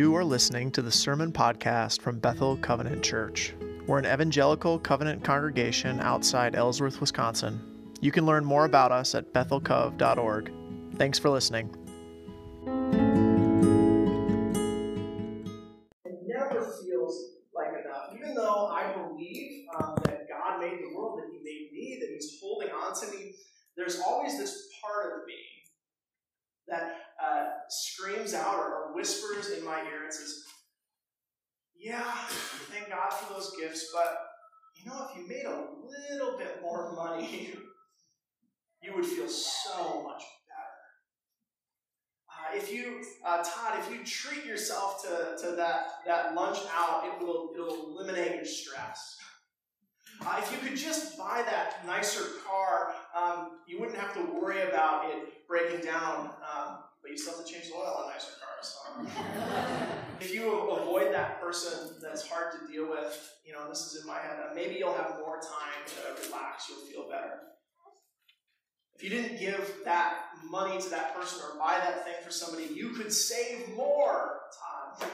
You are listening to the Sermon Podcast from Bethel Covenant Church. We're an evangelical covenant congregation outside Ellsworth, Wisconsin. You can learn more about us at bethelcov.org. Thanks for listening. It never feels like enough. Even though I believe um, that God made the world, that He made me, that He's holding on to me, there's always this part of me that uh, screams out or, whispers in my ear and says, Yeah, thank God for those gifts, but you know, if you made a little bit more money, you would feel so much better. Uh, if you, uh, Todd, if you treat yourself to, to that, that lunch out, it will it'll eliminate your stress. Uh, if you could just buy that nicer car, um, you wouldn't have to worry about it breaking down. Um, but you still have to change the oil on nicer cars. So. if you avoid that person that's hard to deal with, you know, this is in my head, uh, maybe you'll have more time to relax, you'll feel better. If you didn't give that money to that person or buy that thing for somebody, you could save more time.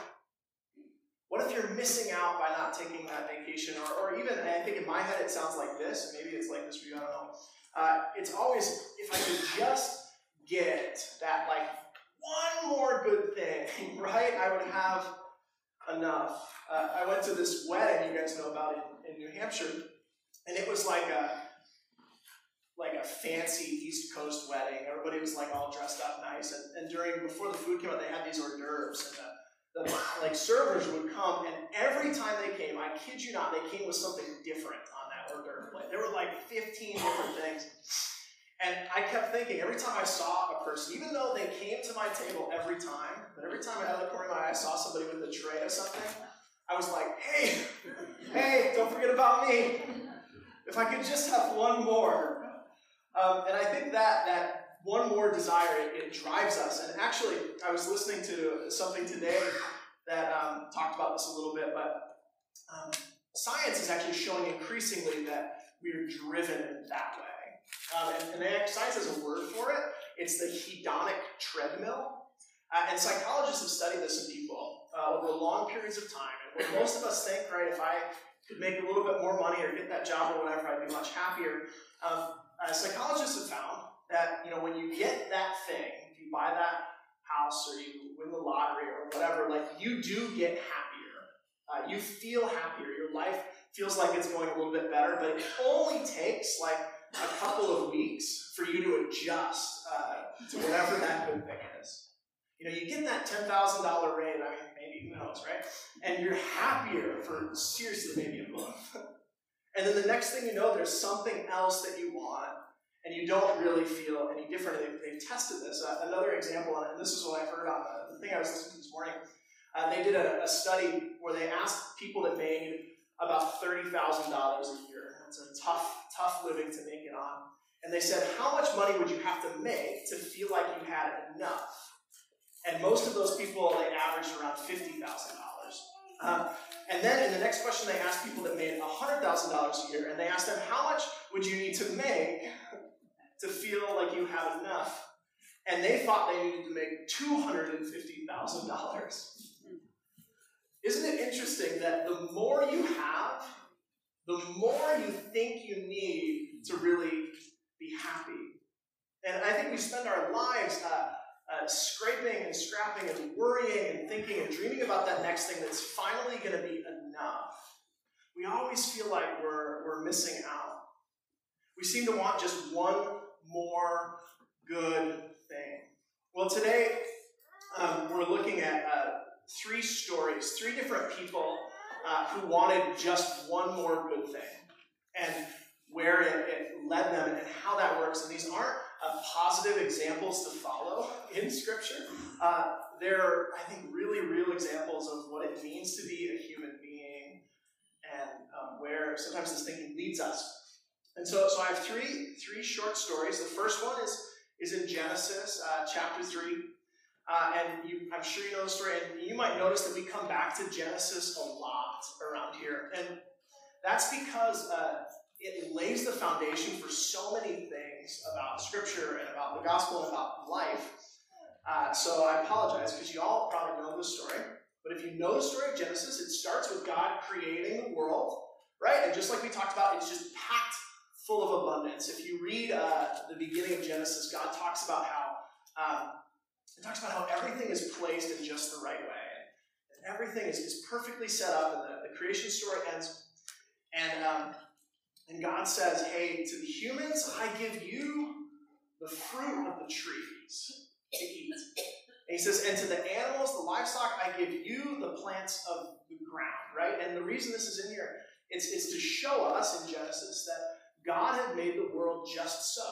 What if you're missing out by not taking that vacation? Or, or even, I think in my head it sounds like this, maybe it's like this for you, I don't know. Uh, it's always, if I could just get that, like, one more good thing, right? I would have enough. Uh, I went to this wedding you guys know about in, in New Hampshire, and it was like a like a fancy East Coast wedding. Everybody was like all dressed up nice, and, and during before the food came out, they had these hors d'oeuvres, and the, the like servers would come, and every time they came, I kid you not, they came with something different on that hors d'oeuvre plate. There were like 15 different things. And I kept thinking, every time I saw a person, even though they came to my table every time, but every time I had the corner of my eye, I saw somebody with a tray of something, I was like, hey, hey, don't forget about me. If I could just have one more. Um, and I think that that one more desire, it, it, drives us. And actually, I was listening to something today that um, talked about this a little bit, but um, science is actually showing increasingly that we are driven that way. Um, and, and science has a word for it. It's the hedonic treadmill. Uh, and psychologists have studied this in people uh, over long periods of time. And what most of us think, right, if I could make a little bit more money or get that job or whatever, I'd be much happier. Um, uh, psychologists have found that, you know, when you get that thing, if you buy that house or you win the lottery or whatever, like you do get happier. Uh, you feel happier. Your life feels like it's going a little bit better, but it only takes like a couple of weeks for you to adjust uh, to whatever that good thing is. You know, you get that $10,000 raise. I mean, maybe, who knows, right? And you're happier for seriously maybe a month. and then the next thing you know, there's something else that you want, and you don't really feel any different. They've, they've tested this. Uh, another example, and this is what I heard on the, the thing I was listening to this morning. Uh, they did a, a study where they asked people that made about $30,000 a year. It's a tough, tough living to make it on. And they said, How much money would you have to make to feel like you had enough? And most of those people, they averaged around $50,000. Um, and then in the next question, they asked people that made $100,000 a year, and they asked them, How much would you need to make to feel like you have enough? And they thought they needed to make $250,000. Isn't it interesting that the more you have, the more you think you need to really be happy. And I think we spend our lives uh, uh, scraping and scrapping and worrying and thinking and dreaming about that next thing that's finally going to be enough. We always feel like we're, we're missing out. We seem to want just one more good thing. Well, today um, we're looking at uh, three stories, three different people uh, who wanted just one more good thing, and where it, it, led them and how that works. And these aren't uh, positive examples to follow in Scripture. Uh, they're, I think, really real examples of what it means to be a human being and um, where sometimes this thinking leads us. And so, so I have three, three short stories. The first one is, is in Genesis uh, chapter 3. Uh, and you, I'm sure you know the story, and you might notice that we come back to Genesis a lot around here. And that's because uh, it lays the foundation for so many things about Scripture and about the gospel and about life. Uh, so I apologize because you all probably know the story. But if you know the story of Genesis, it starts with God creating the world, right? And just like we talked about, it's just packed full of abundance. If you read uh, the beginning of Genesis, God talks about how um, it talks about how everything is placed in just the right way. And everything is, is perfectly set up, and the, the creation story ends. And, um, and God says, Hey, to the humans, I give you the fruit of the trees to eat. And he says, And to the animals, the livestock, I give you the plants of the ground, right? And the reason this is in here, it's, it's to show us in Genesis that God had made the world just so.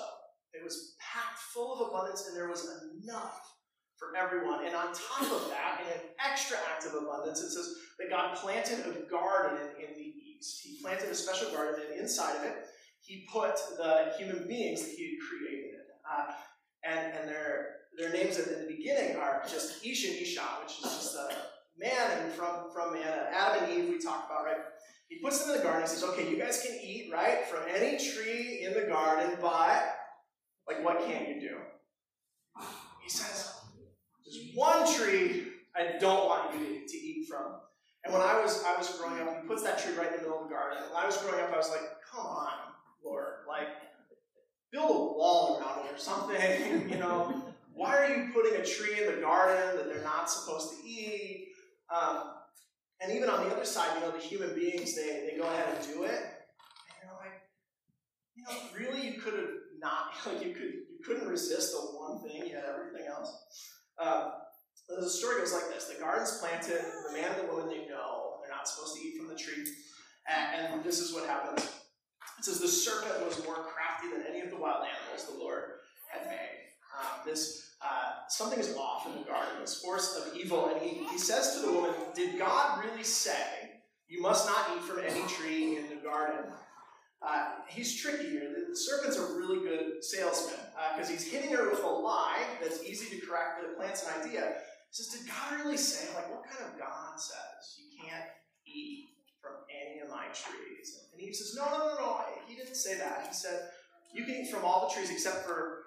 It was packed full of abundance, and there was enough for everyone. And on top of that, in an extra act of abundance, it says that God planted a garden in the east. He planted a special garden, and inside of it, he put the human beings that he had created. Uh, and and their, their names in the beginning are just Ish and Isha, which is just a man and from, from man. Adam and Eve, we talked about, right? He puts them in the garden. He says, okay, you guys can eat, right, from any tree in the garden, but, like, what can't you do? He says, there's one tree I don't want you to, to eat from. And when I was I was growing up, he puts that tree right in the middle of the garden. When I was growing up, I was like, come on, Lord, like, build a wall around it or something, you know. Why are you putting a tree in the garden that they're not supposed to eat? Um, and even on the other side, you know, the human beings, they, they go ahead and do it. And you're like, you know, really you could have not, like you could you couldn't resist the one thing, you had everything else. Uh, the story goes like this: the garden's planted, the man and the woman they know they're not supposed to eat from the tree, and, and this is what happens. It says the serpent was more crafty than any of the wild animals the Lord had made. Um, this uh, something is off in the garden, this force of evil. And he, he says to the woman, Did God really say, You must not eat from any tree in the garden? Uh, he's tricky here. The, the, serpent's a really good salesman because uh, he's hitting her with a lie that's easy to correct, but it plants an idea. He says, Did God really say, like, what kind of God says you can't eat from any of my trees? And he says, No, no, no, no. He didn't say that. He said, You can eat from all the trees except for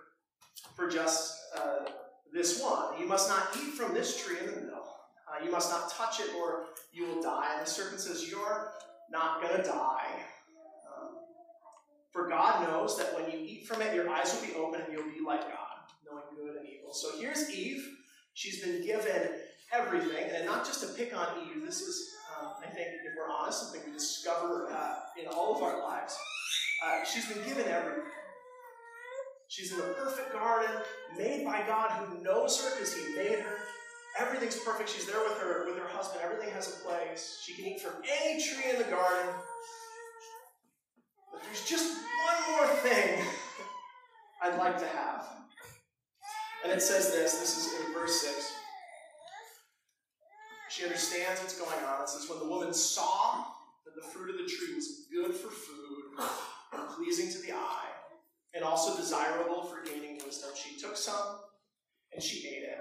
for just uh, this one. You must not eat from this tree in the middle. Uh, you must not touch it, or you will die. And the serpent says, You're not going to die. For God knows that when you eat from it, your eyes will be open and you'll be like God, knowing good and evil. So here's Eve. She's been given everything, and not just to pick on Eve. This is, um, I think, if we're honest, something we discover uh, in all of our lives. Uh, she's been given everything. She's in the perfect garden, made by God who knows her because He made her. Everything's perfect. She's there with her with her husband. Everything has a place. She can eat from any tree in the garden. There's just one more thing I'd like to have. And it says this, this is in verse 6. She understands what's going on. It says, When the woman saw that the fruit of the tree was good for food pleasing to the eye, and also desirable for gaining wisdom. She took some and she ate it.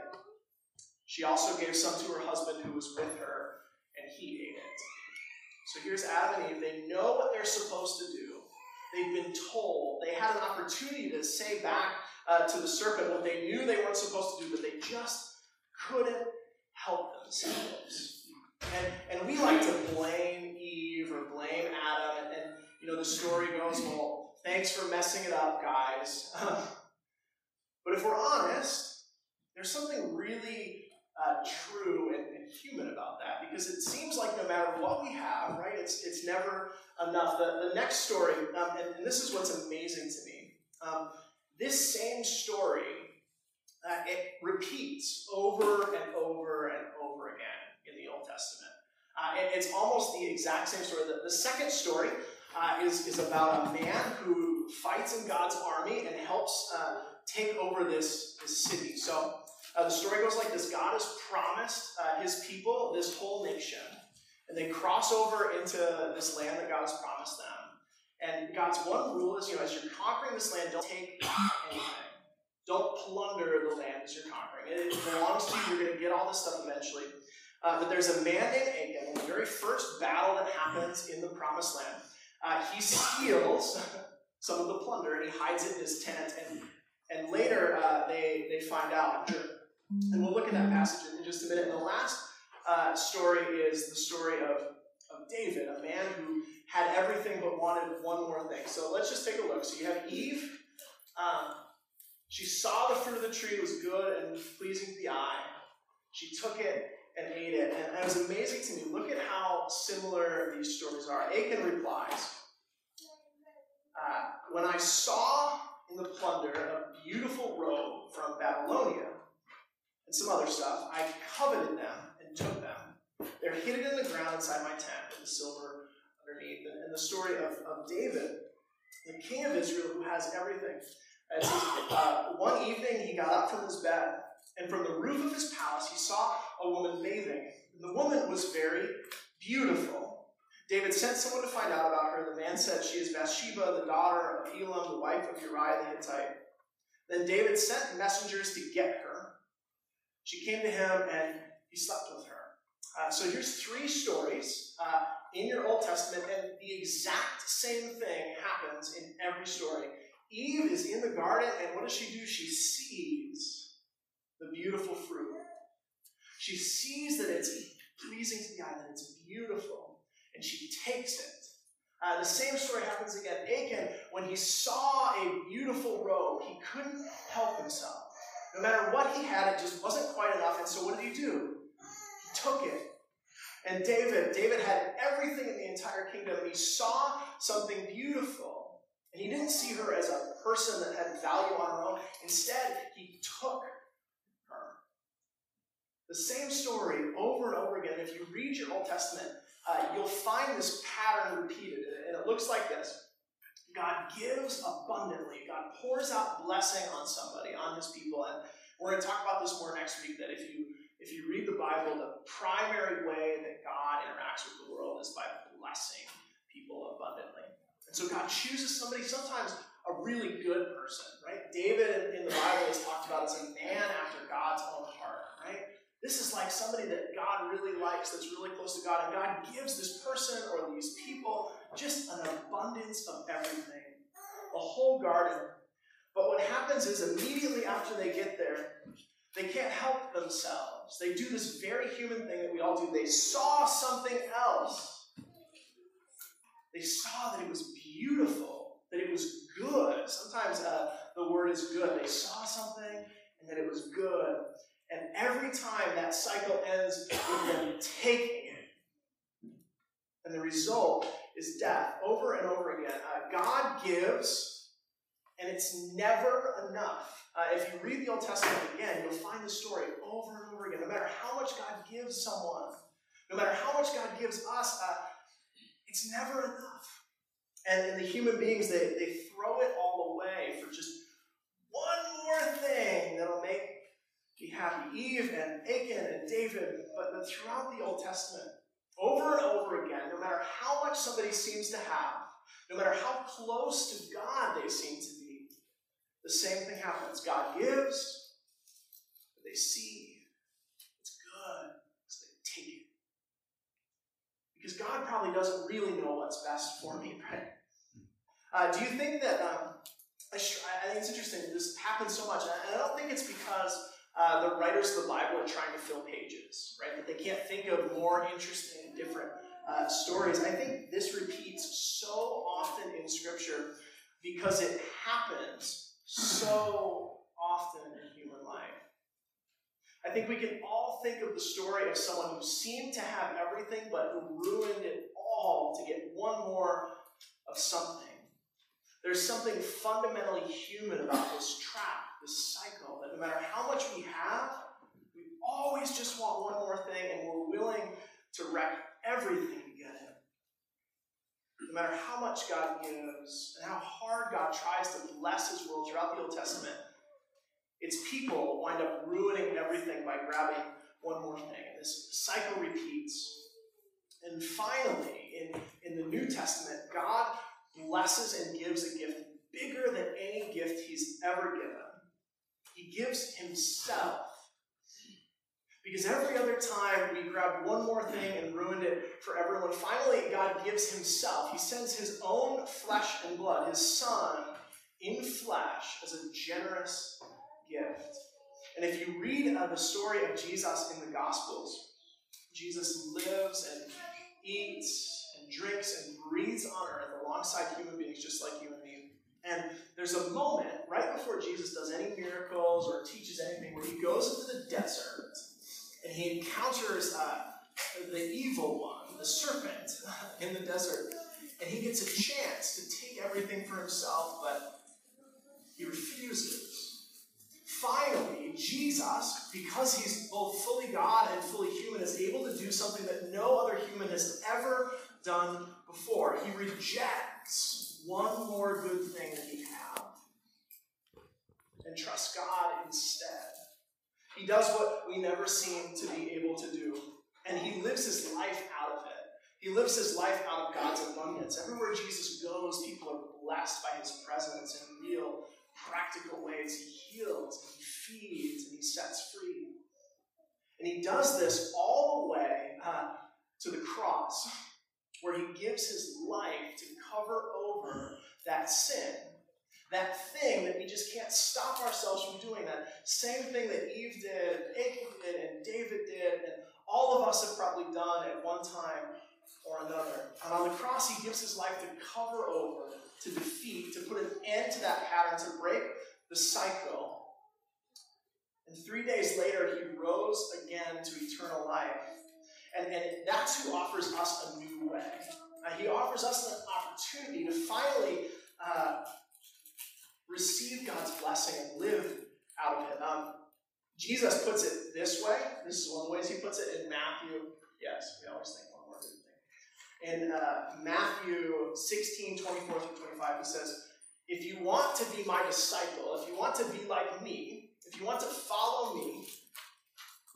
She also gave some to her husband who was with her, and he ate it. So here's Adam and Eve. They know what they're supposed to do. They've been told. They had an opportunity to say back uh, to the serpent what they knew they weren't supposed to do, but they just couldn't help themselves. And, and we like to blame Eve or blame Adam. And, and you know, the story goes, well, Thanks for messing it up, guys. but if we're honest, there's something really uh, true and, and, human about that because it seems like no matter what we have, right, it's, it's never enough. The, the next story, um, and, this is what's amazing to me, um, this same story, uh, it repeats over and over and over again in the Old Testament. Uh, it, it's almost the exact same story. The, the second story uh, is, is about a man who fights in God's army and helps uh, take over this, this city. So uh, the story goes like this God has promised uh, his people this whole nation, and they cross over into this land that God has promised them. And God's one rule is, you know, as you're conquering this land, don't take anything. Don't plunder the land as you're conquering. It belongs to you. You're going to get all this stuff eventually. Uh, but there's a man named Achan, the very first battle that happens in the promised land uh, he steals some of the plunder and he hides it in his tent. And, and later uh, they, they find out. And we'll look at that passage in just a minute. In the last uh, story is the story of, of David, a man who had everything but wanted one more thing. So let's just take a look. So you have Eve. Um, she saw the fruit of the tree was good and pleasing to the eye. She took it and ate it. And it was amazing to me. Look at how similar these stories are. Achan replies uh, When I saw in the plunder a beautiful robe from Babylonia and some other stuff, I coveted them took them. They're hidden in the ground inside my tent with the silver underneath. And, and the story of, of David, the king of Israel who has everything. Uh, one evening he got up from his bed, and from the roof of his palace he saw a woman bathing. The woman was very beautiful. David sent someone to find out about her. The man said, She is Bathsheba, the daughter of Elam, the wife of Uriah the Hittite. Then David sent messengers to get her. She came to him, and he slept with her. Uh, so here's three stories uh, in your Old Testament, and the exact same thing happens in every story. Eve is in the garden, and what does she do? She sees the beautiful fruit. She sees that it's pleasing to the eye, that it's beautiful, and she takes it. Uh, the same story happens again. Achan, when he saw a beautiful robe, he couldn't help himself. No matter what he had, it just wasn't quite enough. And so what did he do? Took it. And David, David had everything in the entire kingdom. He saw something beautiful. And he didn't see her as a person that had value on her own. Instead, he took her. the same story over and over again. If you read your Old Testament, uh, you'll find this pattern repeated, and it looks like this God gives abundantly, God pours out blessing on somebody, on his people. And we're going to talk about this more next week that if you if you read the Bible, the primary way that God interacts with the world is by blessing people abundantly. And so God chooses somebody, sometimes a really good person, right? David in the Bible is talked about as a man after God's own heart, right? This is like somebody that God really likes, that's really close to God, and God gives this person or these people just an abundance of everything, a whole garden. But what happens is immediately after they get there, they can't help themselves. They do this very human thing that we all do. They saw something else. They saw that it was beautiful, that it was good. Sometimes uh, the word is good. They saw something and that it was good. And every time that cycle ends with them taking it. And the result is death over and over again. Uh, God gives, and it's never enough. Uh, if you read the Old Testament again, you'll find the story over and over again. No matter how much God gives someone, no matter how much God gives us, uh, it's never enough. And, and the human beings, they, they throw it all away for just one more thing that'll make be happy. Eve and Achan and David, but, but throughout the Old Testament, over and over again, no matter how much somebody seems to have, no matter how close to God they seem to be, the same thing happens. God gives, but they see it's good, so they take it. Because God probably doesn't really know what's best for me, right? Uh, do you think that, um, I, think it's interesting, this happens so much, I don't think it's because uh, the writers of the Bible are trying to fill pages, right? That they can't think of more interesting and different uh, stories. I think this repeats so often in Scripture because it happens so often in human life. I think we can all think of the story of someone who seemed to have everything but who ruined it all to get one more of something. There's something fundamentally human about this trap this cycle that no matter how much we have, we always just want one more thing and we're willing to wreck everything. No matter how much God gives and how hard God tries to bless his world throughout the Old Testament, its people wind up ruining everything by grabbing one more thing. This cycle repeats. And finally, in, in the New Testament, God blesses and gives a gift bigger than any gift he's ever given. He gives himself. Because every other time we grabbed one more thing and ruined it for everyone, finally God gives himself. He sends his own flesh and blood, his son, in flesh as a generous gift. And if you read uh, the story of Jesus in the Gospels, Jesus lives and eats and drinks and breathes on earth alongside human beings just like you and me. And there's a moment right before Jesus does any miracles or teaches anything where he goes into the desert and he encounters uh, the evil one, the serpent, in the desert. And he gets a chance to take everything for himself, but he refuses. Finally, Jesus, because he's both fully God and fully human, is able to do something that no other human has ever done before. He rejects one more good thing that he have and trusts God instead. He does what we never seem to be able to do, and he lives his life out of it. He lives his life out of God's abundance. Everywhere Jesus goes, people are blessed by his presence in real, practical ways. He heals, and he feeds, and he sets free. And he does this all the way uh, to the cross, where he gives his life to cover over that sin. That thing that we just can't stop ourselves from doing. That same thing that Eve did, and Achan did, and David did, and all of us have probably done at one time or another. And on the cross, he gives his life to cover over, to defeat, to put an end to that pattern, to break the cycle. And three days later, he rose again to eternal life. And, and that's who offers us a new way. Uh, he offers us an opportunity to finally uh, receive God's blessing and live out of it. Um, Jesus puts it this way. This is one of the ways he puts it in Matthew. Yes, we always think one more thing. In uh, Matthew 16, 24 through 25, he says, If you want to be my disciple, if you want to be like me, if you want to follow me,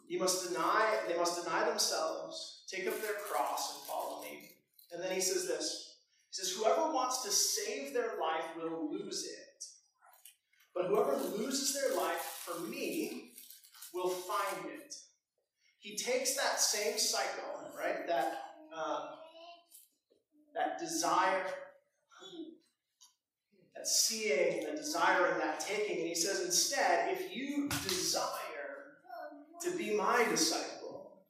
you must deny, they must deny themselves, take up their cross, and follow me. And then he says this. He says, Whoever wants to save their life will lose it. But whoever loses their life for me will find it. He takes that same cycle, right? That uh, that desire, that seeing, that desiring, that taking, and he says instead, if you desire to be my disciple,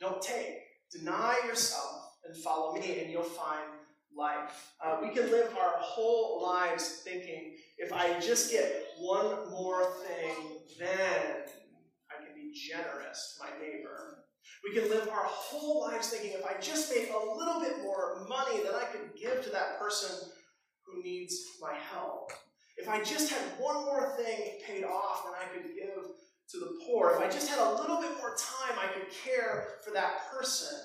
don't take, deny yourself, and follow me, and you'll find life. Uh, we can live our whole lives thinking, if I just get one more thing, then I can be generous to my neighbor. We can live our whole lives thinking, if I just make a little bit more money, then I can give to that person who needs my help. If I just had one more thing paid off, then I could give to the poor. If I just had a little bit more time, I could care for that person.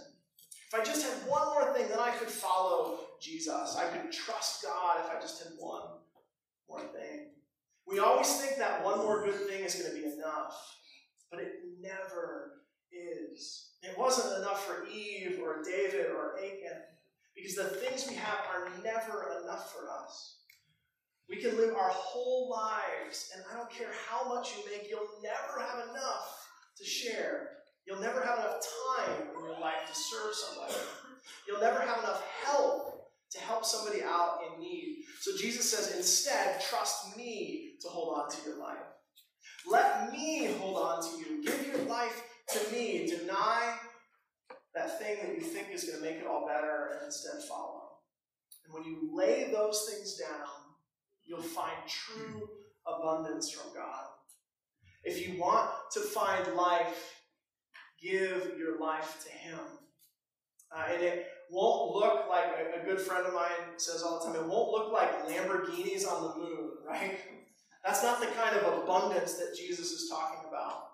If I just had one more thing, then I could follow Jesus. I could trust God if I just had one more thing. We always think that one more good thing is going to be enough, but it never is. It wasn't enough for Eve or David or Achan because the things we have are never enough for us. We can live our whole lives, and I don't care how much you make, you'll never have enough to share. You'll never have enough time in your life to serve somebody. You'll never have enough help to help somebody out in need. So Jesus says, instead, trust me to hold on to your life. Let me hold on to you. Give your life to me. Deny that thing that you think is going to make it all better and instead follow. And when you lay those things down, you'll find true abundance from God. If you want to find life, give your life to Him. Uh, and it won't look like a, good friend of mine says all the time, it won't look like Lamborghinis on the moon, right? That's not the kind of abundance that Jesus is talking about.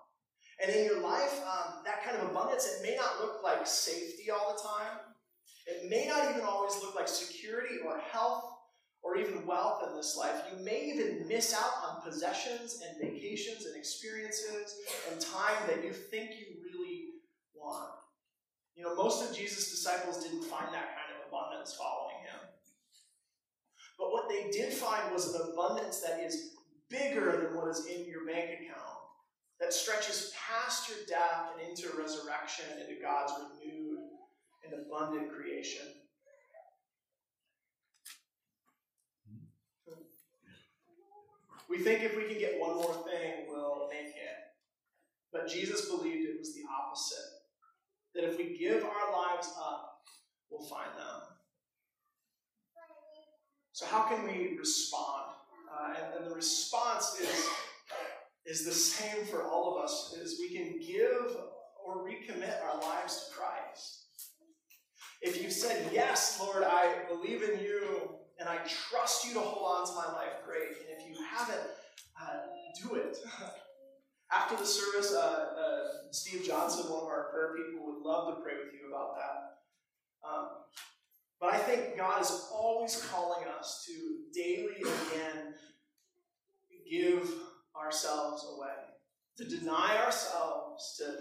And in your life, um, that kind of abundance, it may not look like safety all the time. It may not even always look like security or health or even wealth in this life. You may even miss out on possessions and vacations and experiences and time that you think you really want. You know, most of Jesus' disciples didn't find that kind of abundance following him. But what they did find was an abundance that is bigger than what is in your bank account, that stretches past your death and into resurrection, into God's renewed and abundant creation. We think if we can get one more thing, we'll make it. But Jesus believed it was the opposite. That if we give our lives up, we'll find them. So, how can we respond? Uh, and, and the response is, is the same for all of us, is we can give or recommit our lives to Christ. If you've said, Yes, Lord, I believe in you and I trust you to hold on to my life, great. And if you haven't, uh, do it. After the service, uh, uh, Steve Johnson, one people, would love to pray with you about that. Um, but I think God is always calling us to daily again give ourselves away, to deny ourselves, to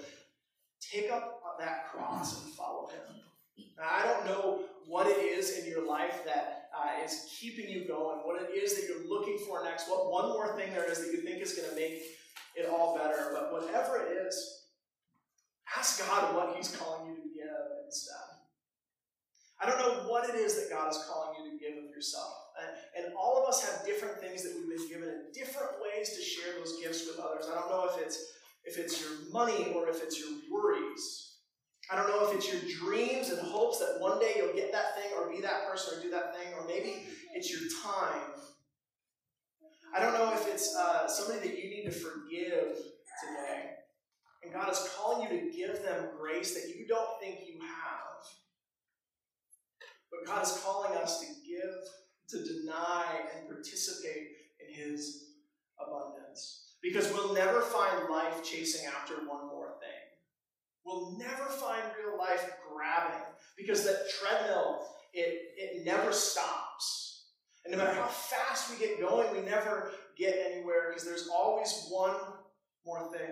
take up that cross and follow Him. Now, I don't know what it is in your life that uh, is keeping you going, what it is that you're looking for next, what one more thing there is that you think is going to make it all better. But whatever it is, ask God what He's calling you to give instead. I don't know what it is that God is calling you to give of yourself. And, all of us have different things that we've been given and different ways to share those gifts with others. I don't know if it's if it's your money or if it's your worries. I don't know if it's your dreams and hopes that one day you'll get that thing or be that person or do that thing, or maybe it's your time. I don't know if it's uh, somebody that you need to forgive today. And God is calling you to give them grace that you don't think you have. But God is calling us to give, to deny, and participate in His abundance. Because we'll never find life chasing after one more thing. We'll never find real life grabbing because that treadmill, it, it never stops. And no matter how fast we get going, we never get anywhere because there's always one more thing.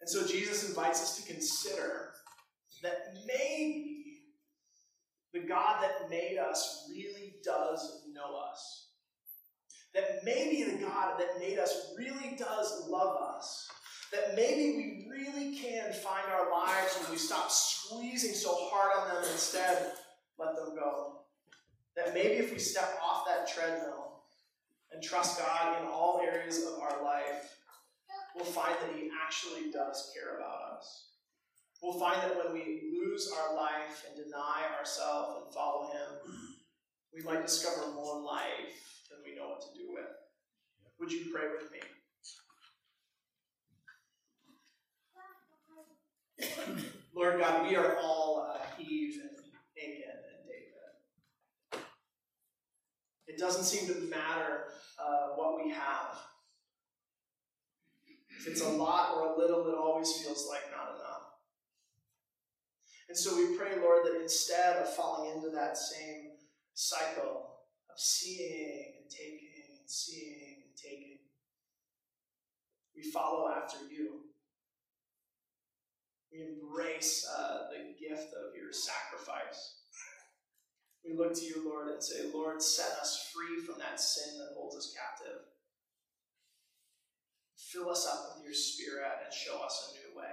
And so Jesus invites us to consider that maybe the God that made us really does know us. That maybe the God that made us really does love us. That maybe we really can find our lives when we stop squeezing so hard on them and instead let them go. That maybe if we step off that treadmill and trust God in all areas of our life, we'll find that He actually does care about us. We'll find that when we lose our life and deny ourselves and follow Him, we might discover more life than we know what to do with. Would you pray with me? Lord God, we are all uh, Eve and Achan and David. It doesn't seem to matter uh, what we have. It's a lot or a little, it always feels like not enough. And so we pray, Lord, that instead of falling into that same cycle of seeing and taking and seeing and taking, we follow after you. We embrace uh, the gift of your sacrifice. We look to you, Lord, and say, Lord, set us free from that sin that holds us captive. Fill us up with your spirit and show us a new way.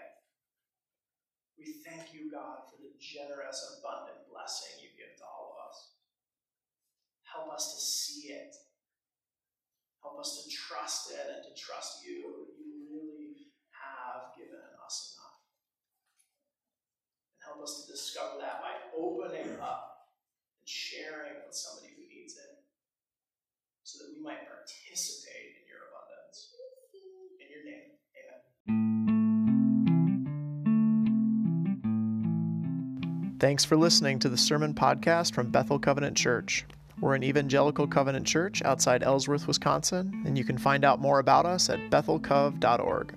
We thank you, God, for the generous, abundant blessing you give to all of us. Help us to see it. Help us to trust it and to trust you that you really have given us enough. And help us to discover that by opening up and sharing with somebody who needs it so that we might participate in your abundance. In your name, amen. Thanks for listening to the Sermon Podcast from Bethel Covenant Church. We're an evangelical covenant church outside Ellsworth, Wisconsin, and you can find out more about us at bethelcov.org.